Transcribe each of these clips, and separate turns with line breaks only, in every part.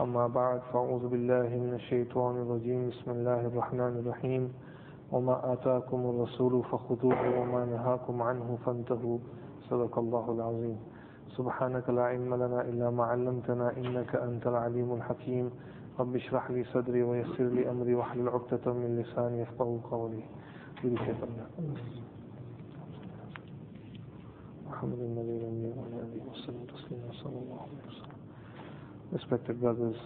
أما بعد فأعوذ بالله من الشيطان الرجيم. بسم الله الرحمن الرحيم. وما آتاكم الرسول فخذوه وما نهاكم عنه فانتهوا. صدق الله العظيم. سبحانك لا علم لنا إلا ما علمتنا إنك أنت العليم الحكيم. رب اشرح لي صدري ويسر لي أمري واحلل عقدة من لساني يفقهوا قولي. محمد النبي وعلى آله وسلم تسليما صلى الله عليه وسلم Respected brothers,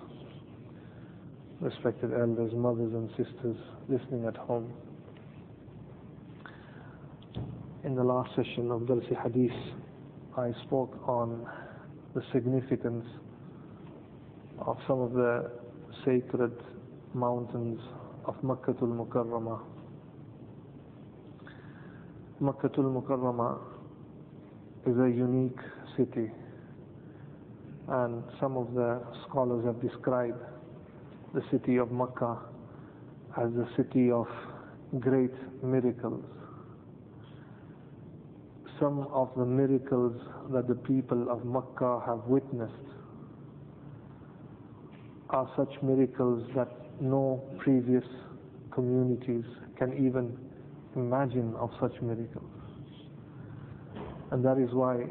respected elders, mothers and sisters listening at home. In the last session of Darsi Hadith, I spoke on the significance of some of the sacred mountains of Makkatul Mukarramah. Makkatul Mukarramah is a unique city and some of the scholars have described the city of Makkah as the city of great miracles. Some of the miracles that the people of Makkah have witnessed are such miracles that no previous communities can even imagine of such miracles. And that is why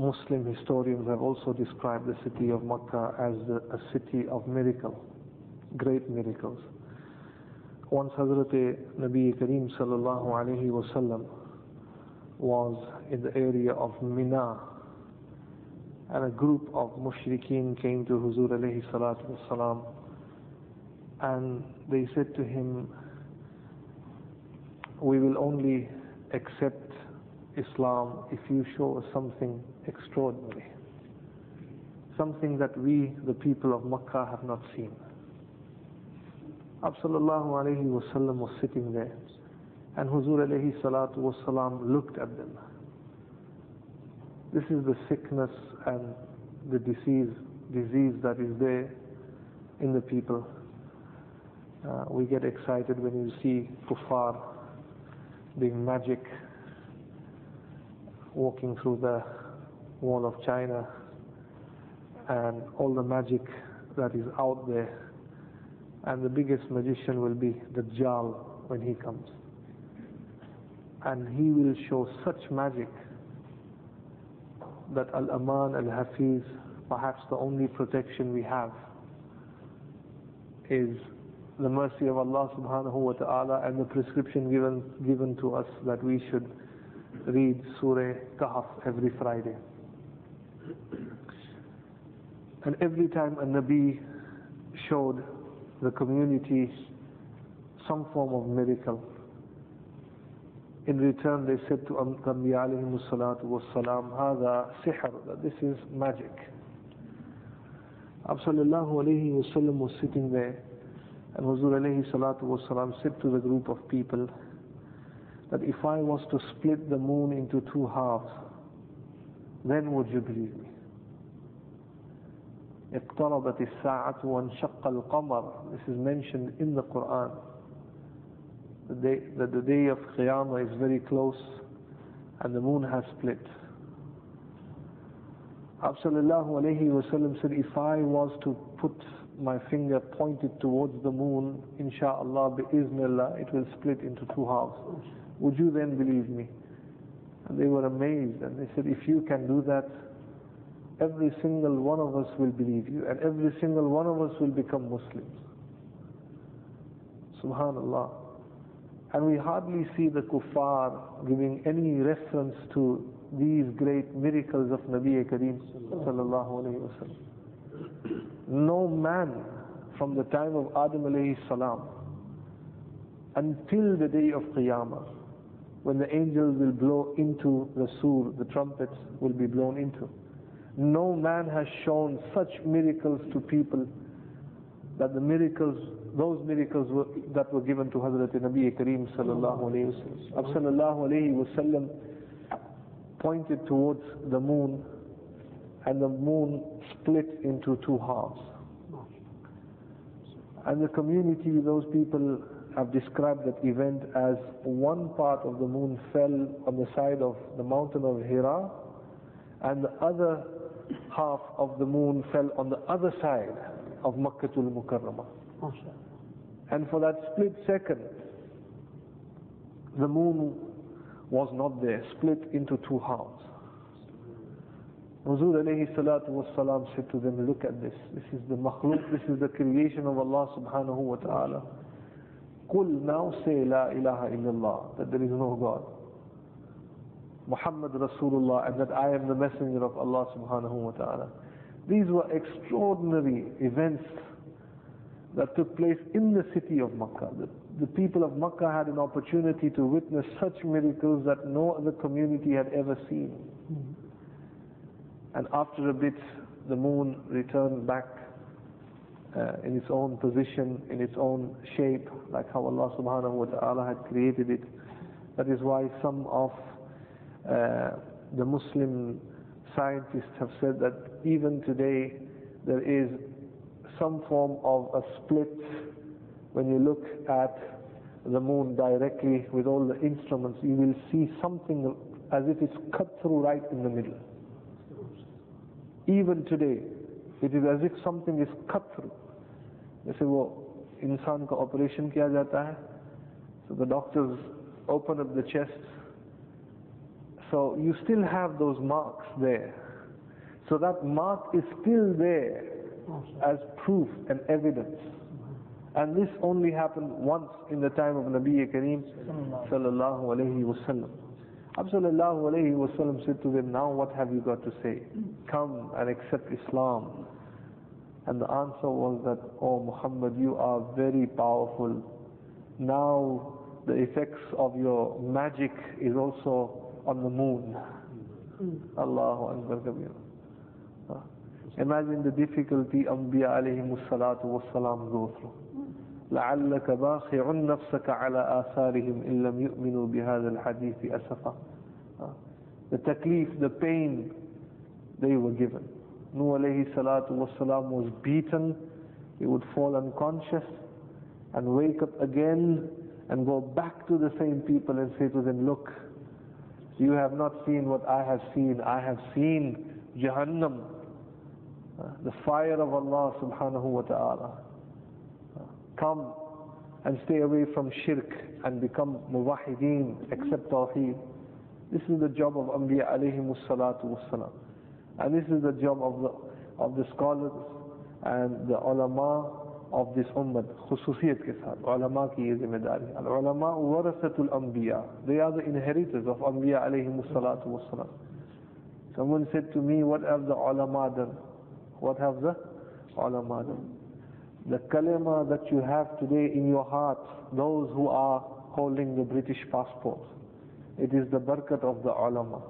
Muslim historians have also described the city of Makkah as a city of miracle, great miracles. Once Hazrat Nabi Kareem sallallahu alayhi wasallam was in the area of Mina and a group of mushrikeen came to Huzur alayhi salatu wasalam and they said to him, we will only accept Islam if you show us something extraordinary. Something that we, the people of Makkah, have not seen. Absallallahu alayhi wasallam was sitting there and Huzur alayhi salatu wasalam looked at them. This is the sickness and the disease, disease that is there in the people. Uh, we get excited when you see kuffar doing magic, walking through the wall of China and all the magic that is out there. And the biggest magician will be the Dajjal when he comes. And he will show such magic that Al-Aman Al-Hafiz, perhaps the only protection we have, is the mercy of Allah subhanahu wa ta'ala and the prescription given, given to us that we should read Surah Kahf every Friday. And every time a Nabi showed the community some form of miracle, in return they said to Anbiya alayhi salatu wassalam, هذا sihr, that this is magic. Absallallahu alayhi wasallam was sitting there and Huzur alayhi salatu wassalam said to the group of people that if I was to split the moon into two halves, then would you believe me? اقتربت الساعة وانشق القمر This is mentioned in the Quran. The day, that the day of Qiyamah is very close and the moon has split. Absallallahu alayhi wasallam said, if I was to put my finger pointed towards the moon, insha'Allah, bi'iznillah, it will split into two halves. Would you then believe me? And they were amazed and they said, if you can do that, every single one of us will believe you and every single one of us will become Muslims. Subhanallah. And we hardly see the kuffar giving any reference to these great miracles of Nabi Kareem sallallahu alayhi wasallam. No man from the time of Adam alayhi salam until the day of Qiyamah when the angels will blow into the sur, the trumpets will be blown into. No man has shown such miracles to people that the miracles, those miracles were, that were given to Hazrat Nabi Kareem sallallahu alayhi wa sallallahu alayhi wa sallam pointed towards the moon and the moon split into two halves. And the community, those people have described that event as one part of the moon fell on the side of the mountain of Hira and the other half of the moon fell on the other side of Makkatul Mukarramah. And for that split second, the moon was not there, split into two halves. Huzur alayhi salatu wasalam said to them, look at this. This is the makhluk, this is the creation of Allah subhanahu wa ta'ala. Qul now say La ilaha illallah, that there is no God. Muhammad Rasulullah, and that I am the messenger of Allah subhanahu wa ta'ala. These were extraordinary events that took place in the city of Makkah. The, the people of Makkah had an opportunity to witness such miracles that no other community had ever seen. Hmm. And after a bit, the moon returned back in its own position, in its own shape, like how Allah subhanahu wa ta'ala had created it. That is why some of uh, the Muslim scientists have said that even today there is some form of a split when you look at the moon directly with all the instruments, you will see something as if it's cut through right in the middle. Even today, it is as if something is cut through. जैसे वो इंसान का operation किया जाता है so the doctors open up the chest so you still have those marks there so that mark is still there as proof and evidence and this only happened once in the time of Nabi Kareem sallallahu alayhi wasallam Sallallahu alayhi wasallam said to them, now what have you got to say? Come and accept Islam. And the answer was that, oh Muhammad, you are very powerful. Now the effects of your magic is also on the moon. Allahu Akbar Kabir. Imagine the difficulty Anbiya alayhi salatu wassalam go through. لعلك باخع نفسك على آثارهم إن لم يؤمنوا بهذا الحديث أسفا The taklif, the pain they were given. Nuh alayhi salatu wasalam was beaten, he would fall unconscious and wake up again and go back to the same people and say to them, look, you have not seen what I have seen. I have seen Jahannam, the fire of Allah subhanahu wa ta'ala. Come and stay away from shirk and become muwahideen, accept tawheed. This is the job of Anbiya alayhi salatu wassalam. And this is the job of the, of the scholars and the ulama of this ummah, khususiyat ke saath, ulama ki ye zimmedari. Al-ulama warasatul anbiya. They are the inheritors of Anbiya alayhi salatu wassalam. Someone said to me, what have the ulama done? What have the ulama done? The kalima that you have today in your heart, those who are holding the British passport, it is the barakat of the ulama.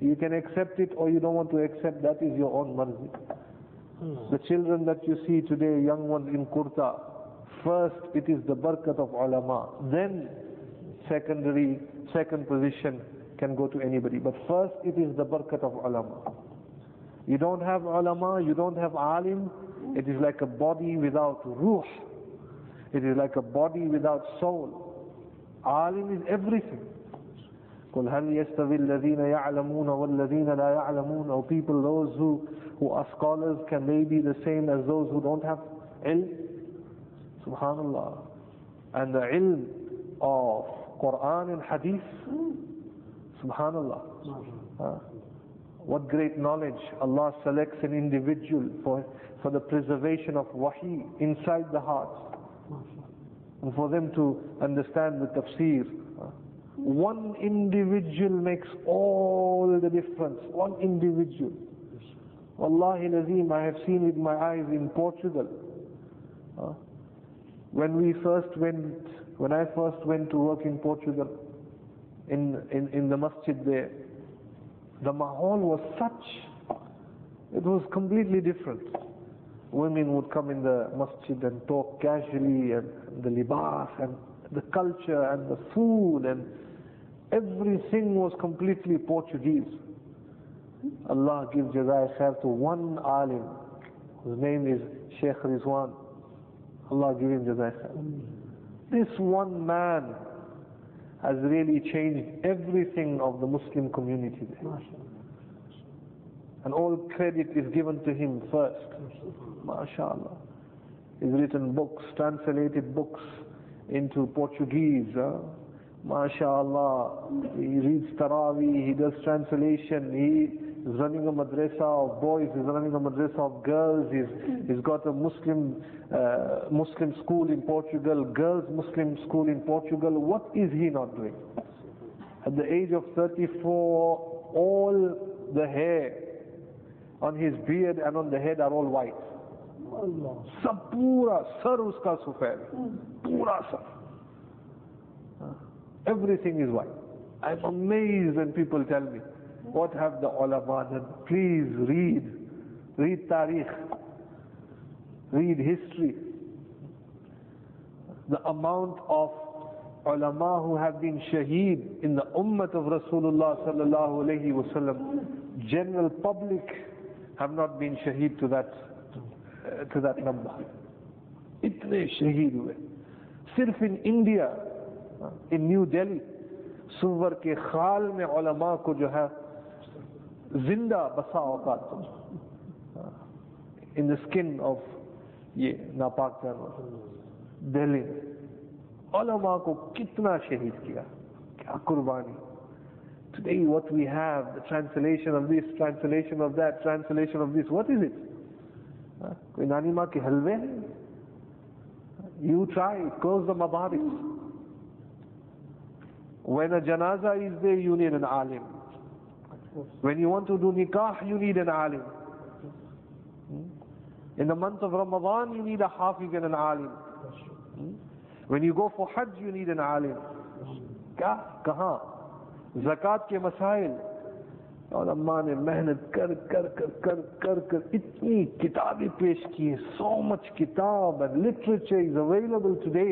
You can accept it or you don't want to accept, that is your own marzi. Hmm. The children that you see today, young ones in kurta, first it is the barakat of ulama. Then secondary, second position can go to anybody. But first it is the barakat of ulama. You don't have ulama, you don't have alim, it is like a body without ruh. It is like a body without soul. Alim is everything. قل هل يستوي الذين يعلمون والذين لا يعلمون or people those who who are scholars can they be the same as those who don't have ilm subhanallah and the ilm of Quran and Hadith subhanallah uh, what great knowledge Allah selects an individual for for the preservation of wahi inside the heart and for them to understand the tafsir one individual makes all the difference. One individual. Wallahi Nazim, I have seen with my eyes in Portugal. When we first went, when I first went to work in Portugal, in, in, in the masjid there, the mahal was such, it was completely different. women would come in the masjid and talk casually and the libas and the culture and the food and everything was completely Portuguese. Allah give Jazai Khair to one alim whose name is Sheikh Rizwan. Allah give him Jazai Khair. This one man has really changed everything of the Muslim community there. And all credit is given to him first. MashaAllah. He's written books, translated books into Portuguese. Huh? MashaAllah. He reads Taraweeh, he does translation, he is running a madrasa of boys, he's running a madrasa of girls, he's, he's got a Muslim, uh, Muslim school in Portugal, girls Muslim school in Portugal. What is he not doing? At the age of 34, all the hair on his beard and on the head are all white. सब पूरा sir उसका सफेद पूरा sir Everything is white. I'm amazed when people tell me, what have the ulama done? Please read. Read tariq. Read history. The amount of ulama who have been shaheed in the ummah of Rasulullah sallallahu alayhi wasallam, general public have not been shaheed to that to that number. Itne shaheed hue. Sirf in India, in New Delhi سور کے خال میں علماء کو جو ہے زندہ بسا اوقات ان دا اسکن آف یہ ناپاک جانور دہلی علماء کو کتنا شہید کیا کیا قربانی۔ Today what we have, the translation of this, translation of that, translation of this, what is it? ہاں، کوئی نانی ماں کے حلوے ہیں؟ یو ٹرائی کلوز دا مبارک When a janazah is there, you need an alim. When you want to do nikah, you need an alim. In the month of Ramadan, you need a hafiz and an alim. When you go for hajj, you need an alim. کیا کہاں زکوٰۃ کے مسائل اور اما نے محنت کر کر کر کر کر کر اتنی کتابیں پیش کی ہیں سو مچ کتاب and literature is available today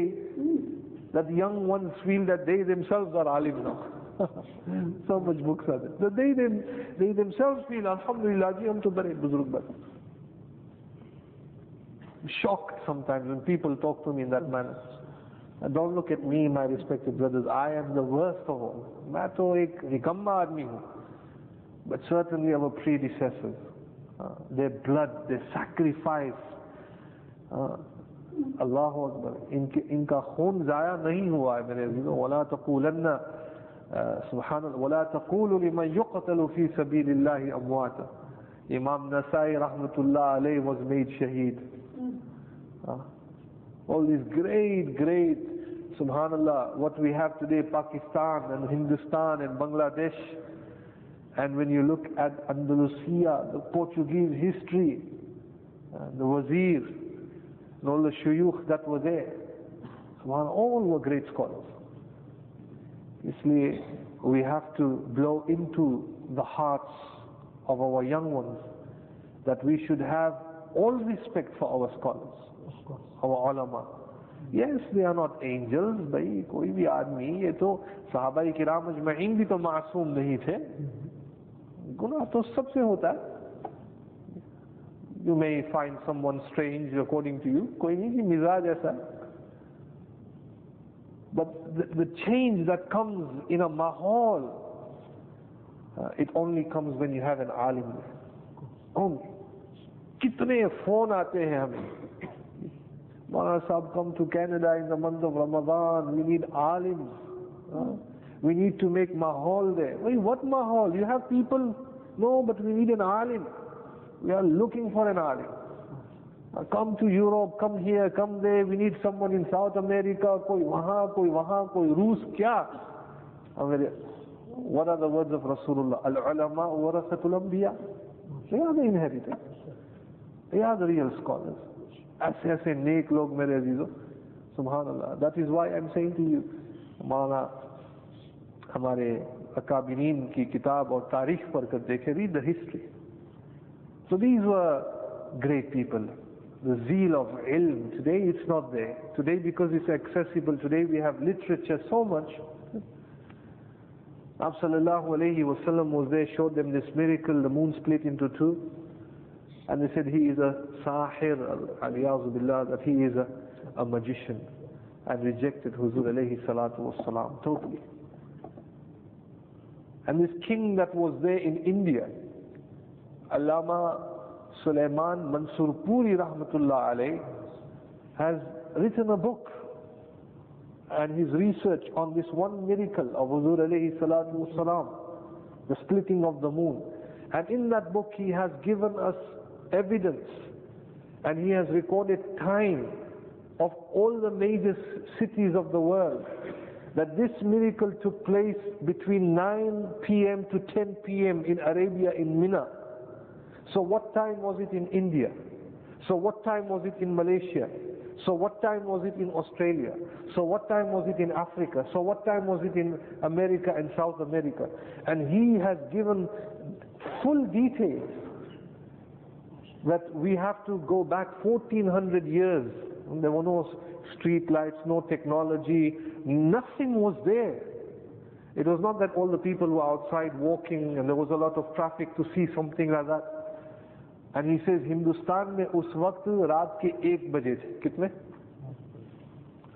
that young ones feel that they themselves are alim now. so much books are there. That they, them, they themselves feel, Alhamdulillah, ji, hum to bade buzurg bade. I'm shocked sometimes when people talk to me in that manner. And don't look at me, my respected brothers. I am the worst of all. मैं तो एक निकम्मा आदमी हूँ. But certainly our predecessors, uh, their blood, their sacrifice, uh, अल्लाह अकबर इनके इनका खून जाया नहीं हुआ है मेरे अजीजों वला तकूलन्न सुबहान वला तकूलु लिमन युक़तलु फी सबीलिल्लाहि अमवाता Imam Nasai rahmatullah alayhi was made shaheed uh, all these great great subhanallah what we have today Pakistan and Hindustan and Bangladesh and when you look at Andalusia the Portuguese history uh, the wazir and all the shuyukh that were there. Subhanallah, all were great scholars. Isliye, we have to blow into the hearts of our young ones that we should have all respect for our scholars, our ulama. Yes, they are not angels, भाई कोई भी आदमी ये तो सहाबा किराम अजमईन भी तो मासूम नहीं थे गुनाह तो सबसे होता है you may find someone strange according to you कोई नहीं कि मिजाज ऐसा but the, the change that comes in a mahal uh, it only comes when you have an alim only कितने फोन आते हैं हमें Mawlana Sahib come to Canada in the month of Ramadan we need alims uh, we need to make mahal there Wait, what mahal you have people no but we need an alim Real scholar ایسے ایسے نیک لوگ میرے ہمارے کتاب اور تاریخ پڑھ کر دیکھے read the history so these were great people the zeal of ilm. Today it's not there. Today because it's accessible, today we have literature so much. Nabi wasallam was there, showed them this miracle, the moon split into two. And they said he is a sahir, aliyazu billah, that he is a, a magician. And rejected Huzur alayhi salatu wasalam totally. And this king that was there in India, Allama Sulaiman Mansur Puri rahmatullah alayh, has written a book and his research on this one miracle of Huzur alayhi salatu wasalam, the splitting of the moon. And in that book he has given us evidence and he has recorded time of all the major cities of the world that this miracle took place between 9 p.m. to 10 p.m. in Arabia in Mina. So what time was it in India? So what time was it in Malaysia? So what time was it in Australia? So what time was it in Africa? So what time was it in America and South America? And he has given full details that we have to go back 1400 years. There were no street lights, no technology, nothing was there. It was not that all the people were outside walking and there was a lot of traffic to see something like that. یعنی حدیثز ہندوستان میں اس وقت رات کے ایک بجے تھے۔ کتنے؟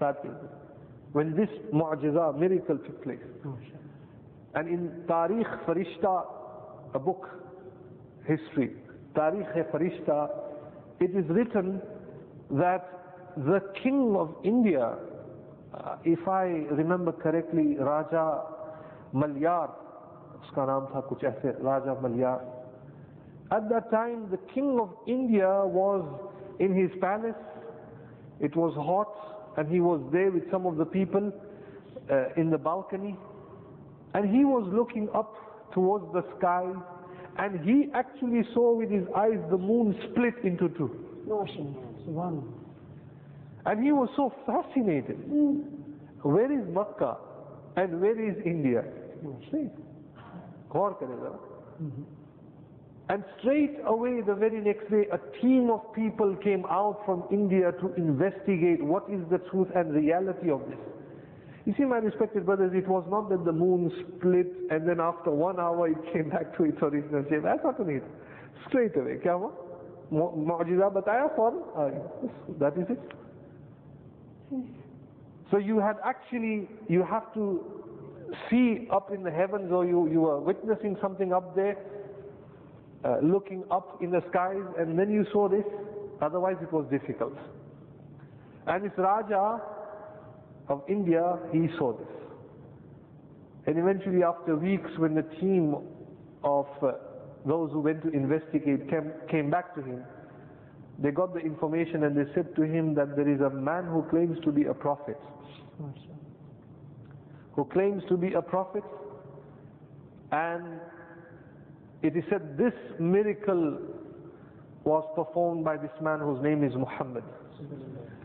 رات کے وین دس معجزہ miracle took place and in تاریخ فرشتہ book history Tarikh Firishta it is written that the king of India if I remember correctly Raja Maliyar اس کا نام تھا کچھ ایسے راجا ملیار at that time, the king of India was in his palace. It was hot, and he was there with some of the people uh, in the balcony. And he was looking up towards the sky, and he actually saw with his eyes the moon split into two. And he was so fascinated. Where is Makkah and where is India? See? गौर करें जरा and straight away, the very next day, a team of people came out from India to investigate what is the truth and reality of this. You see, my respected brothers, it was not that the moon split and then after one hour it came back to its original shape. That's not it. Straight away. क्या हुआ? मुआजिजा बताया फौरन That is it. So you had actually, you have to see up in the heavens or you, you are witnessing something up there uh, looking up in the skies and then you saw this, otherwise it was difficult. And this Raja of India, he saw this. And eventually after weeks when the team of uh, those who went to investigate came, came back to him, they got the information and they said to him that there is a man who claims to be a prophet. Who claims to be a prophet and it is said this miracle was performed by this man whose name is Muhammad.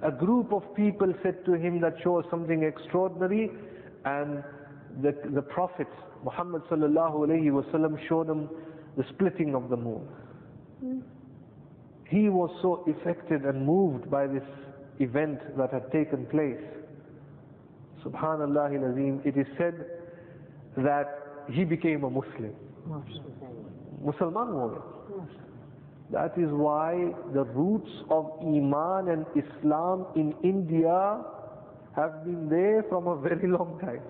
A group of people said to him that show something extraordinary and the, the Prophet Muhammad sallallahu alayhi wasallam showed them the splitting of the moon. He was so affected and moved by this event that had taken place. Subhanallah al it is said that he became a Muslim. मुसलमान हो गए that is why the roots of Iman and Islam in India have been there from a very long time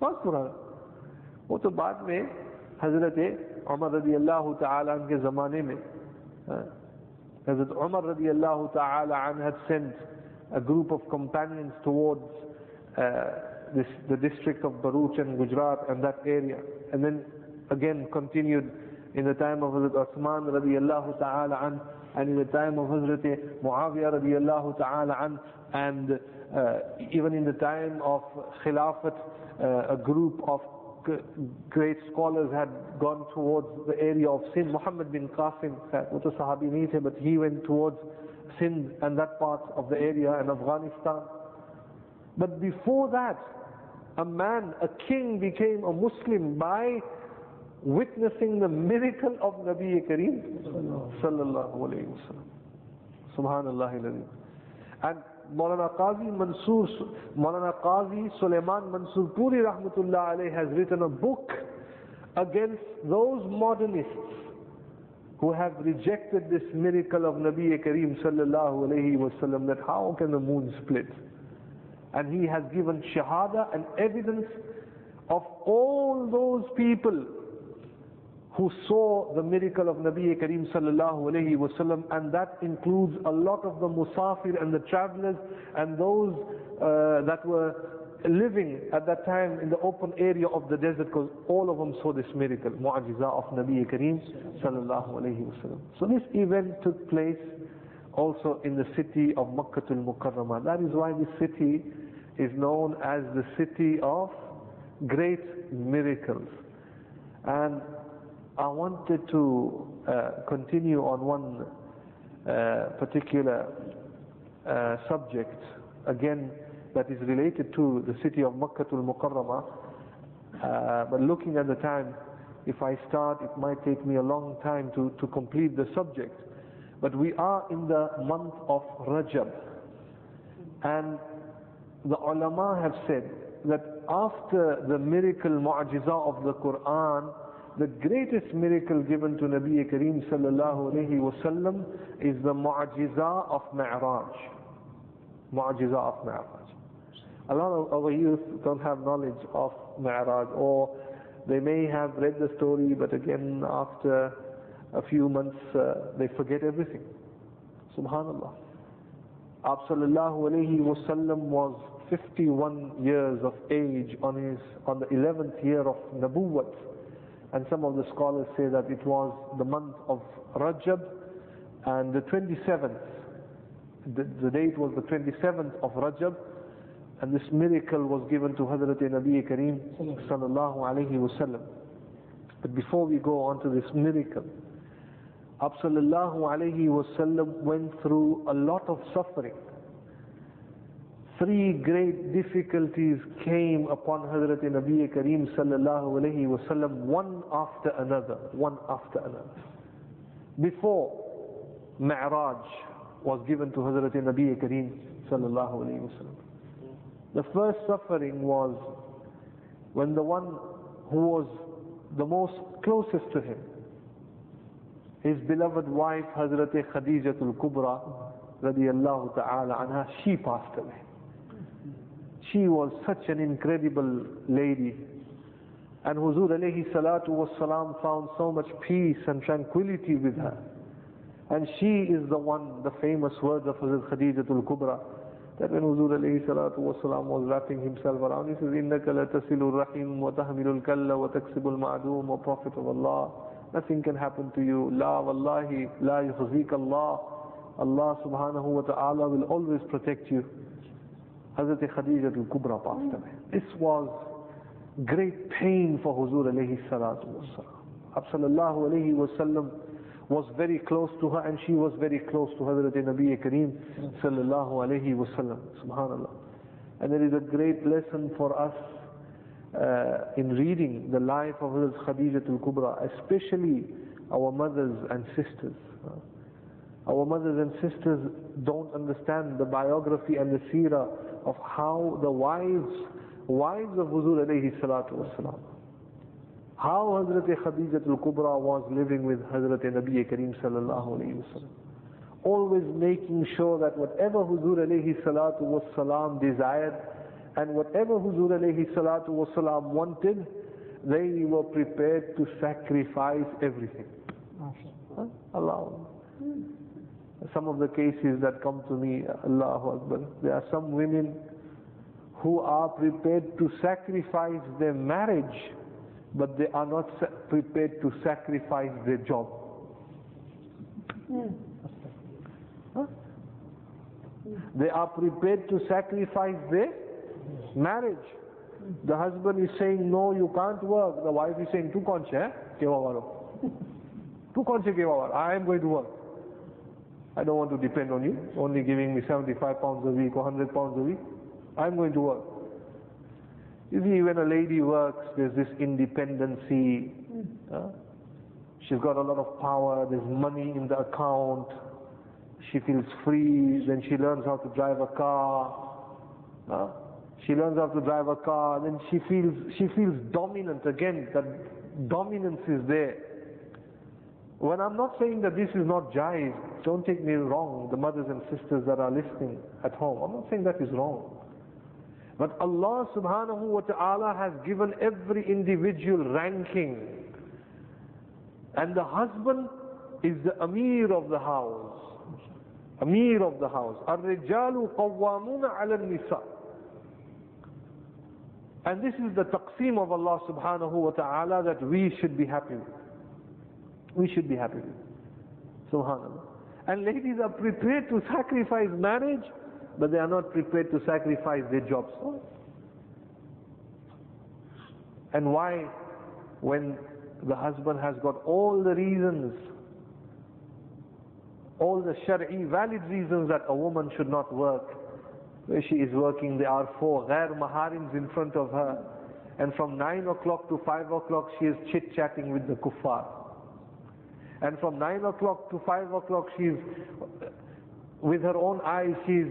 बहुत पुराना वो तो बाद में हजरत उमर रदी अल्लाह तन के ज़माने में हजरत उमर रदी अल्लाह तन had sent a group of companions towards uh, this, the district of Bharuch and Gujarat and that area and then again continued in the time of Hazrat Uthman radiallahu ta'ala an, and in the time of Hazrat Muawiyah radiallahu ta'ala an, and uh, even in the time of Khilafat, uh, a group of great scholars had gone towards the area of Sindh. Muhammad bin Qasim, was a Sahabi but he went towards Sindh and that part of the area and Afghanistan. But before that, a man, a king became a Muslim by witnessing the miracle of Nabi Kareem sallallahu alayhi wasallam. Subhanallah. And Maulana Qazi Mansoor, Maulana Qazi Suleiman Mansoor Puri Rahmatullah alayhi has written a book against those modernists who have rejected this miracle of Nabi Kareem sallallahu alayhi wasallam that how can the moon split? And he has given shahada and evidence of all those people who saw the miracle of Nabi Kareem sallallahu alayhi wasallam and that includes a lot of the musafir and the travelers and those uh, that were living at that time in the open area of the desert because all of them saw this miracle, mu'ajiza of Nabi Kareem sallallahu alayhi wasallam. So this event took place also in the city of Makkah al-Mukarramah. That is why this city is known as the city of great miracles. And I wanted to uh, continue on one uh, particular uh, subject, again, that is related to the city of Makkah al-Mukarramah. Uh, but looking at the time, if I start, it might take me a long time to, to complete the subject. But we are in the month of Rajab. And the ulama have said that after the miracle mu'ajiza of the Quran, the greatest miracle given to Nabi Kareem sallallahu alayhi wasallam is the mu'ajiza of Mi'raj. Mu'ajiza of Mi'raj. A lot of our youth don't have knowledge of Mi'raj or they may have read the story but again after a few months uh, they forget everything. Subhanallah. Sallallahu alayhi wasallam was 51 years of age on his on the 11th year of Nabuwwat and some of the scholars say that it was the month of Rajab and the 27th the, the date was the 27th of Rajab. And this miracle was given to Hazrat Nabi Kareem sallallahu alayhi wasallam but before we go on to this miracle Sallallahu alayhi wasallam went through a lot of suffering three great difficulties came upon Hazrat Nabi Kareem sallallahu alayhi wasallam, one after another, one after another. Before Mi'raj was given to Hazrat Nabi Kareem sallallahu alayhi wasallam. The first suffering was when the one who was the most closest to him, his beloved wife Hazrat Khadijatul Kubra radiyallahu ta'ala anha, she passed away She was such an incredible lady. And Huzur alayhi salatu wasalam found so much peace and tranquility with her. And she is the one, the famous words of Hazrat Khadijatul Kubra, that when Huzur alayhi salatu wasalam was wrapping himself around, he says, إِنَّكَ لَتَسِلُ الرَّحِيمُ وَتَحْمِلُ الْكَلَّ وَتَكْسِبُ الْمَعْدُومُ O Prophet of Allah, nothing can happen to you. La wallahi, la yukhzik Allah. Allah subhanahu wa ta'ala will always protect you. Hazrat Khadija al-Kubra passed away. This was great pain for Huzur alayhi salatu wasalam. Sallallahu alayhi wasallam was very close to her and she was very close to Hazrat Nabi Kareem sallallahu alayhi wasallam. Subhanallah. And there is a great lesson for us uh, in reading the life of Hazrat Khadija al-Kubra, especially our mothers and sisters. Our mothers and sisters don't understand the biography and the seerah of how the wives, wives of Huzur alayhi salatu wasalam, how Hazrat Khadijat al-Kubra was living with Hazrat Nabi Kareem sallallahu alayhi wasallam. Always making sure that whatever Huzur alayhi salatu wasalam desired and whatever Huzur alayhi salatu wasalam wanted, they were prepared to sacrifice everything. Huh? Allah some of the cases that come to me, Allahu Akbar, there are some women who are prepared to sacrifice their marriage, but they are not prepared to sacrifice their job. Huh? They are prepared to sacrifice their marriage. The husband is saying, no, you can't work. The wife is saying, tu kaun hai? I am going to work. I don't want to depend on you, only giving me 75 pounds a week or 100 pounds a week. I'm going to work. You see, when a lady works, there's this independency. Uh, she's got a lot of power, there's money in the account. she feels free, then she learns how to drive a car. Huh? She learns how to drive a car, then she feels she feels dominant again. That dominance is there. When I'm not saying that this is not jaiz, don't take me wrong, the mothers and sisters that are listening at home. I'm not saying that is wrong. But Allah subhanahu wa ta'ala has given every individual ranking. And the husband is the Amir of the house. Amir of the house. الرجال قوامون على النساء. And this is the taqsim of Allah subhanahu wa ta'ala that we should be happy with. We should be happy with. Subhanallah. And ladies are prepared to sacrifice marriage, but they are not prepared to sacrifice their jobs. And why? When the husband has got all the reasons, all the shari valid reasons that a woman should not work, where she is working, there are four ghair maharims in front of her. And from 9 o'clock to 5 o'clock she is chit-chatting with the kuffar. And from 9 o'clock to 5 o'clock she is, with her own eyes, she is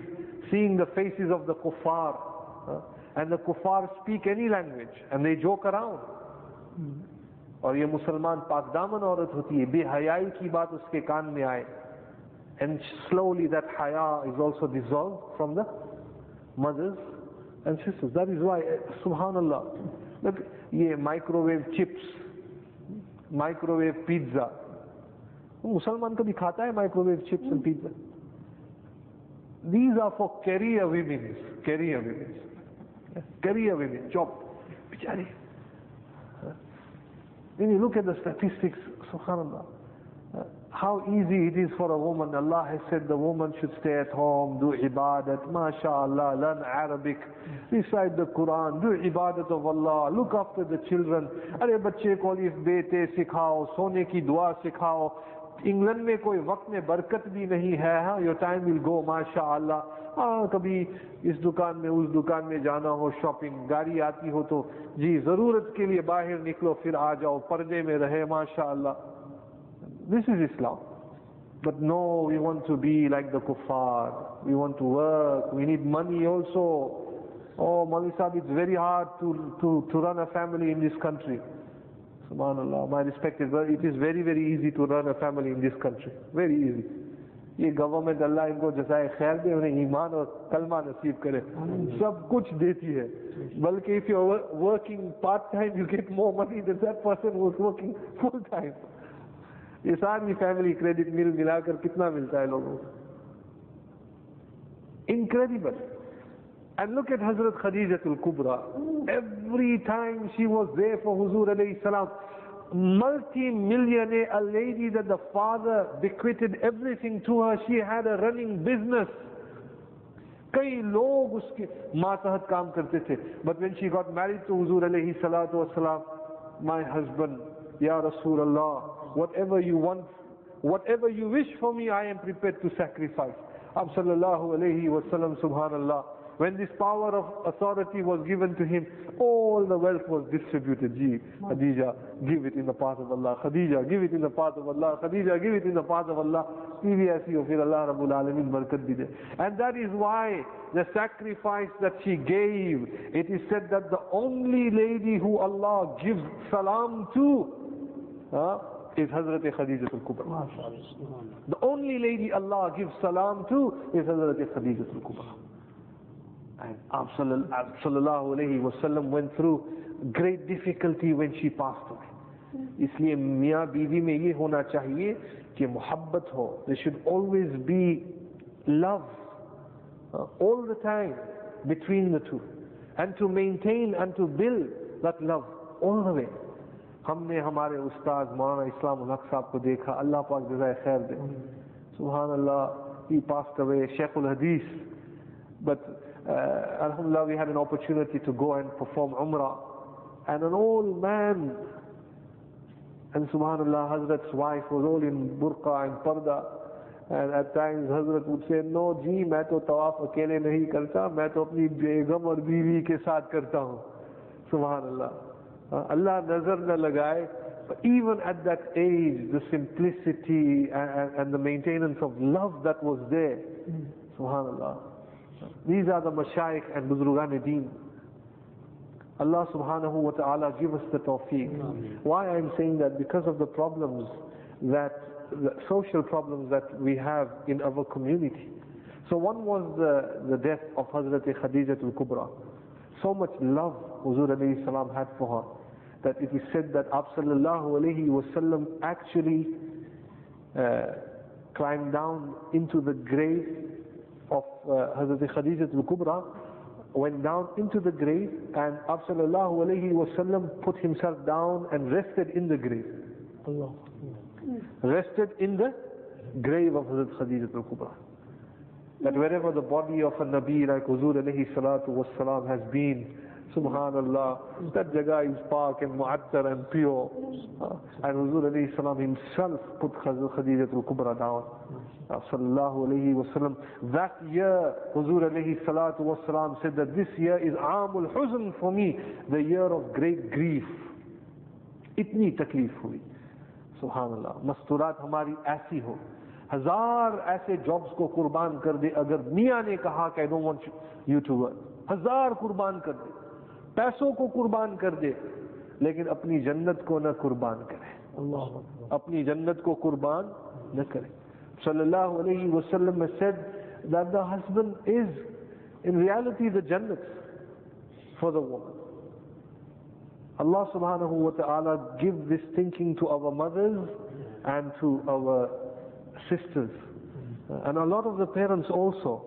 seeing the faces of the kuffar. And the kuffar speak any language and they joke around. और ये मुसलमान पाकदामन औरत होती है बेहयाई की बात उसके कान में आए and slowly that haya is also dissolved from the mothers and sisters. That is why, subhanallah, look, ये microwave chips, microwave pizza. मुसलमान कभी खाता है microwave chips and pizza? These are for career women, career women, career women, job, बिचारी. When you look at the statistics, subhanallah, how easy it is for a woman. Allah has said the woman should stay at home, do ibadat, mashallah, learn Arabic, recite the Quran, do ibadat of Allah, look after the children. अरे बच्चे को अलिफ बेते सिखाओ, सोने की दुआ सिखाओ. England میں کوئی وقت میں برکت بھی نہیں ہے یور ٹائم ول گو ماشاء اللہ ہاں کبھی اس دکان میں، اس دکان میں جانا ہو شاپنگ گاڑی آتی ہو تو جی ضرورت کے لیے باہر نکلو، پھر آ جاؤ، پردے میں رہے ماشاء اللہ this is Islam but no we want to be like the کفار we want to work we need money also او مولوی صاحب it's very hard to run a family in this country Subhanallah, my respect is, it is very, very easy to run a family in this country. Very easy. یہ government اللہ ان کو جزائے خیر دے انہیں ایمان اور کلمہ نصیب کرے۔ سب کچھ دیتی ہے۔ بلکہ if you working part time you get more money then that person who is working full time یہ ساری فیملی کریڈٹ مل ملا کر کتنا ملتا ہے لوگوں کو؟ Incredible and look at Hazrat Khadijatul Kubra every time she was there for Huzur alayhi salam multi-millionaire a lady that the father bequeathed everything to her she had a running business कई लोग उसके मातहत काम करते थे but when she got married to Huzur alayhi salatu wasalam my husband Ya Rasulullah whatever you want, whatever you wish for me, I am prepared to sacrifice. Ab sallallahu alayhi wasallam, subhanallah. when this power of authority was given to him, all the wealth was distributed. Ji, Khadija, give it in the path of Allah. Khadija, give it in the path of Allah. Khadija, give it in the path of Allah. PVSC of Allah Rabbul Alameen barakat bide. And that is why the sacrifice that she gave, it is said that the only lady who Allah gives salam to, huh, is Hazrat Khadijatul Kubra. The only lady Allah gives salam to is Hazrat Khadijatul Kubra. And Sallallahu Alaihi Wasallam went through great difficulty when she passed away. इसलिए मियाँ बीवी में ये होना चाहिए कि मोहब्बत हो there should always be love uh, all the time between the two and to maintain and to build that love all the way हमने हमारे उस्ताद मौलाना इस्लाम हक साहब को देखा अल्लाह पाक जजाय खैर दे सुबहान अल्लाह he passed away Sheikh al-Hadith but uh, alhamdulillah we had an opportunity to go and perform umrah and an old man and subhanallah Hazrat's wife was all in burqa and parda and at times Hazrat would say no ji मैं तो तवाफ अकेले नहीं करता मैं तो अपनी बेगम और बीवी के साथ करता हूँ सुबहान अल्लाह अल्लाह नजर न लगाए But even at that age, the simplicity and, and the maintenance of love that was there, subhanAllah. These are the mashayikh and buzrugan deen. Allah subhanahu wa ta'ala give us the tawfiq. Why I'm saying that? Because of the problems that, the social problems that we have in our community. So one was the, the death of Hazrat Khadijah al-Kubra. So much love Huzur alayhi salam had for her that it is said that Sallallahu alayhi wasallam actually uh, climbed down into the grave of uh, Hazrat Khadijah al-Kubra went down into the grave and alayhi wasallam put himself down and rested in the grave. Allah. Rested in the grave of Hazrat Khadijah al-Kubra. That wherever the body of a Nabi like Huzur alayhi salatu wasalam has been, سبحان اللہ that jaga is park and muattar and pure and huzur alayhi salam himself put khazir khadijat al-kubra down sallallahu alayhi wa sallam that year huzur alayhi salatu wa sallam said that this year is amul huzn for me the year of great grief اتنی تکلیف ہوئی سبحان اللہ مستورات ہماری ایسی ہو ہزار ایسے jobs کو قربان کر دے اگر میاں نے کہا کہ I don't want you to work ہزار قربان کر دے पैसों को कुर्बान कर दे लेकिन अपनी जन्नत को न कुर्बान करे अल्लाह अपनी जन्नत को कुर्बान न करे सल्लल्लाहु अलैहि वसल्लम said that the husband is in reality the jannat for the woman Allah subhanahu wa ta'ala give this thinking to our mothers and to our sisters and a lot of the parents also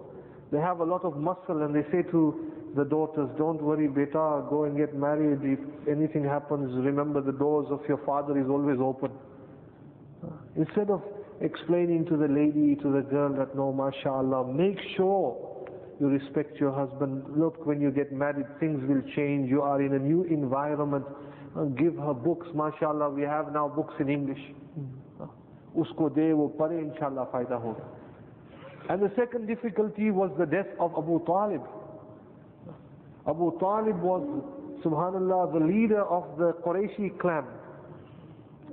they have a lot of muscle and they say to the daughters, don't worry beta, go and get married. If anything happens, remember the doors of your father is always open. Instead of explaining to the lady, to the girl that no, mashallah, make sure you respect your husband. Look, when you get married, things will change. You are in a new environment. Uh, give her books, mashallah. We have now books in English. Uh, usko de wo pare inshallah fayda hoga. And the second difficulty was the death of Abu Talib. Abu Talib was, subhanallah, the leader of the Qurayshi clan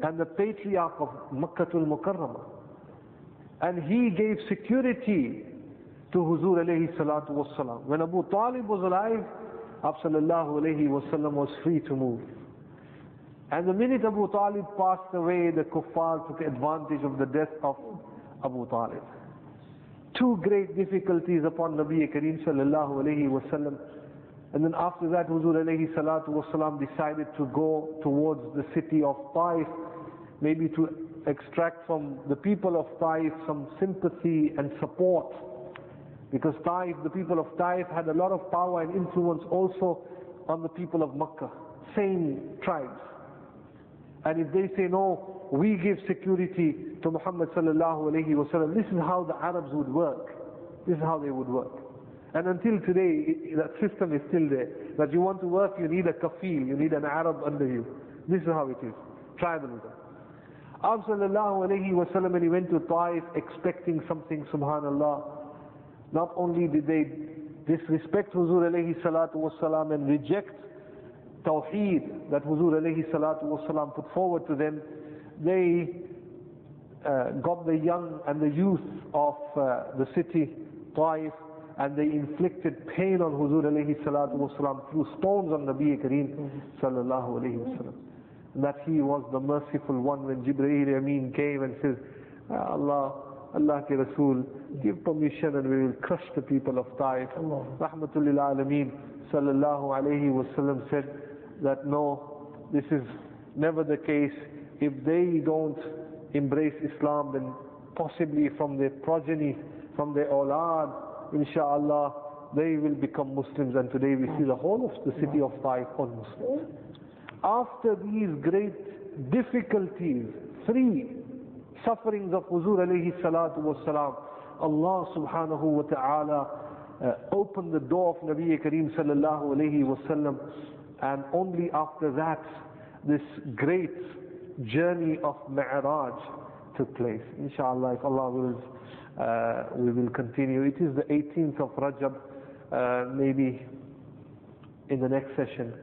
and the patriarch of Makkah al-Mukarramah. And he gave security to Huzur alayhi salatu wasalam. When Abu Talib was alive, Sallallahu alayhi wasallam was free to move. And the minute Abu Talib passed away, the kuffar took advantage of the death of Abu Talib. Two great difficulties upon Nabi Kareem sallallahu alayhi wasallam. And then after that, Huzur alayhi salatu wasalam decided to go towards the city of Taif, maybe to extract from the people of Taif some sympathy and support. Because Taif, the people of Taif had a lot of power and influence also on the people of Makkah, same tribes. And if they say no, we give security to Muhammad sallallahu alayhi wasallam, this is how the Arabs would work. This is how they would work. And until today, that system is still there. That you want to work, you need a kafil, you need an Arab under you. This is how it is. Tribalism. Abu sallallahu alayhi wasallam, when he went to Taif expecting something, subhanallah, not only did they disrespect Huzur alayhi salatu wasalam and reject Tawheed that Huzur alayhi salatu wasalam put forward to them, they uh, got the young and the youth of uh, the city, Taif, and they inflicted pain on Huzur alayhi salatu wasalam through stones on Nabi Kareem sallallahu alayhi wasallam. That he was the merciful one when Jibreel Amin came and says, ah, Allah, Allah ke Rasul, give permission and we will crush the people of Taif. Rahmatul Alameen sallallahu alayhi wasallam said that no, this is never the case. If they don't embrace Islam, then possibly from their progeny, from their awlad, inshallah, they will become Muslims and today we see the whole of the city of Taif on Muslims. After these great difficulties, three sufferings of Huzur alayhi salatu wasalam, Allah subhanahu wa ta'ala uh, opened the door of Nabi Kareem sallallahu alayhi wasallam and only after that this great journey of Mi'raj took place. Inshallah, if Allah wills, we will continue. It is the 18th of Rajab. Uh, maybe in the next session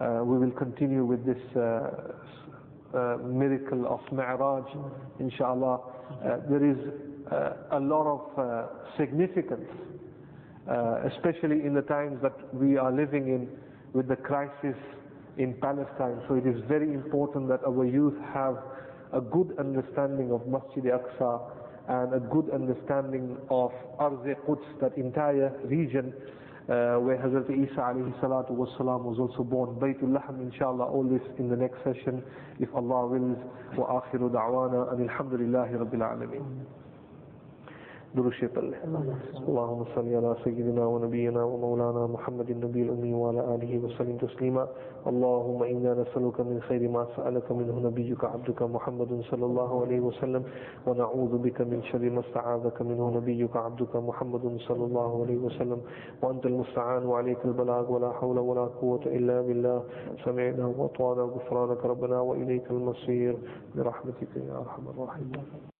uh, we will continue with this uh, uh, miracle of Mi'raj, inshallah, uh, there is uh, a lot of uh, significance, uh, especially in the times that we are living in with the crisis in Palestine. So it is very important that our youth have a good understanding of Masjid Aqsa and a good understanding of Arz Quds, that entire region uh, where Hazrat Isa alayhi salatu was also born. Baytul Lahm, inshallah, all this in the next session, if Allah wills. Wa akhiru da'wana and alhamdulillahi rabbil alameen. درشي طلع اللهم صل على سيدنا ونبينا ومولانا محمد النبي الأمي وعلى آله وسلم تسليما. اللهم إنا نسألك من خير ما سألك منه نبيك عبدك محمد صلى الله عليه وسلم ونعوذ بك من شر ما استعاذك منه نبيك عبدك محمد صلى الله عليه وسلم. وأنت المستعان وعليك البلاغ ولا حول ولا قوة إلا بالله. سمعنا وأطعنا غفرانك ربنا وإليك المصير. برحمتك يا أرحم الراحمين.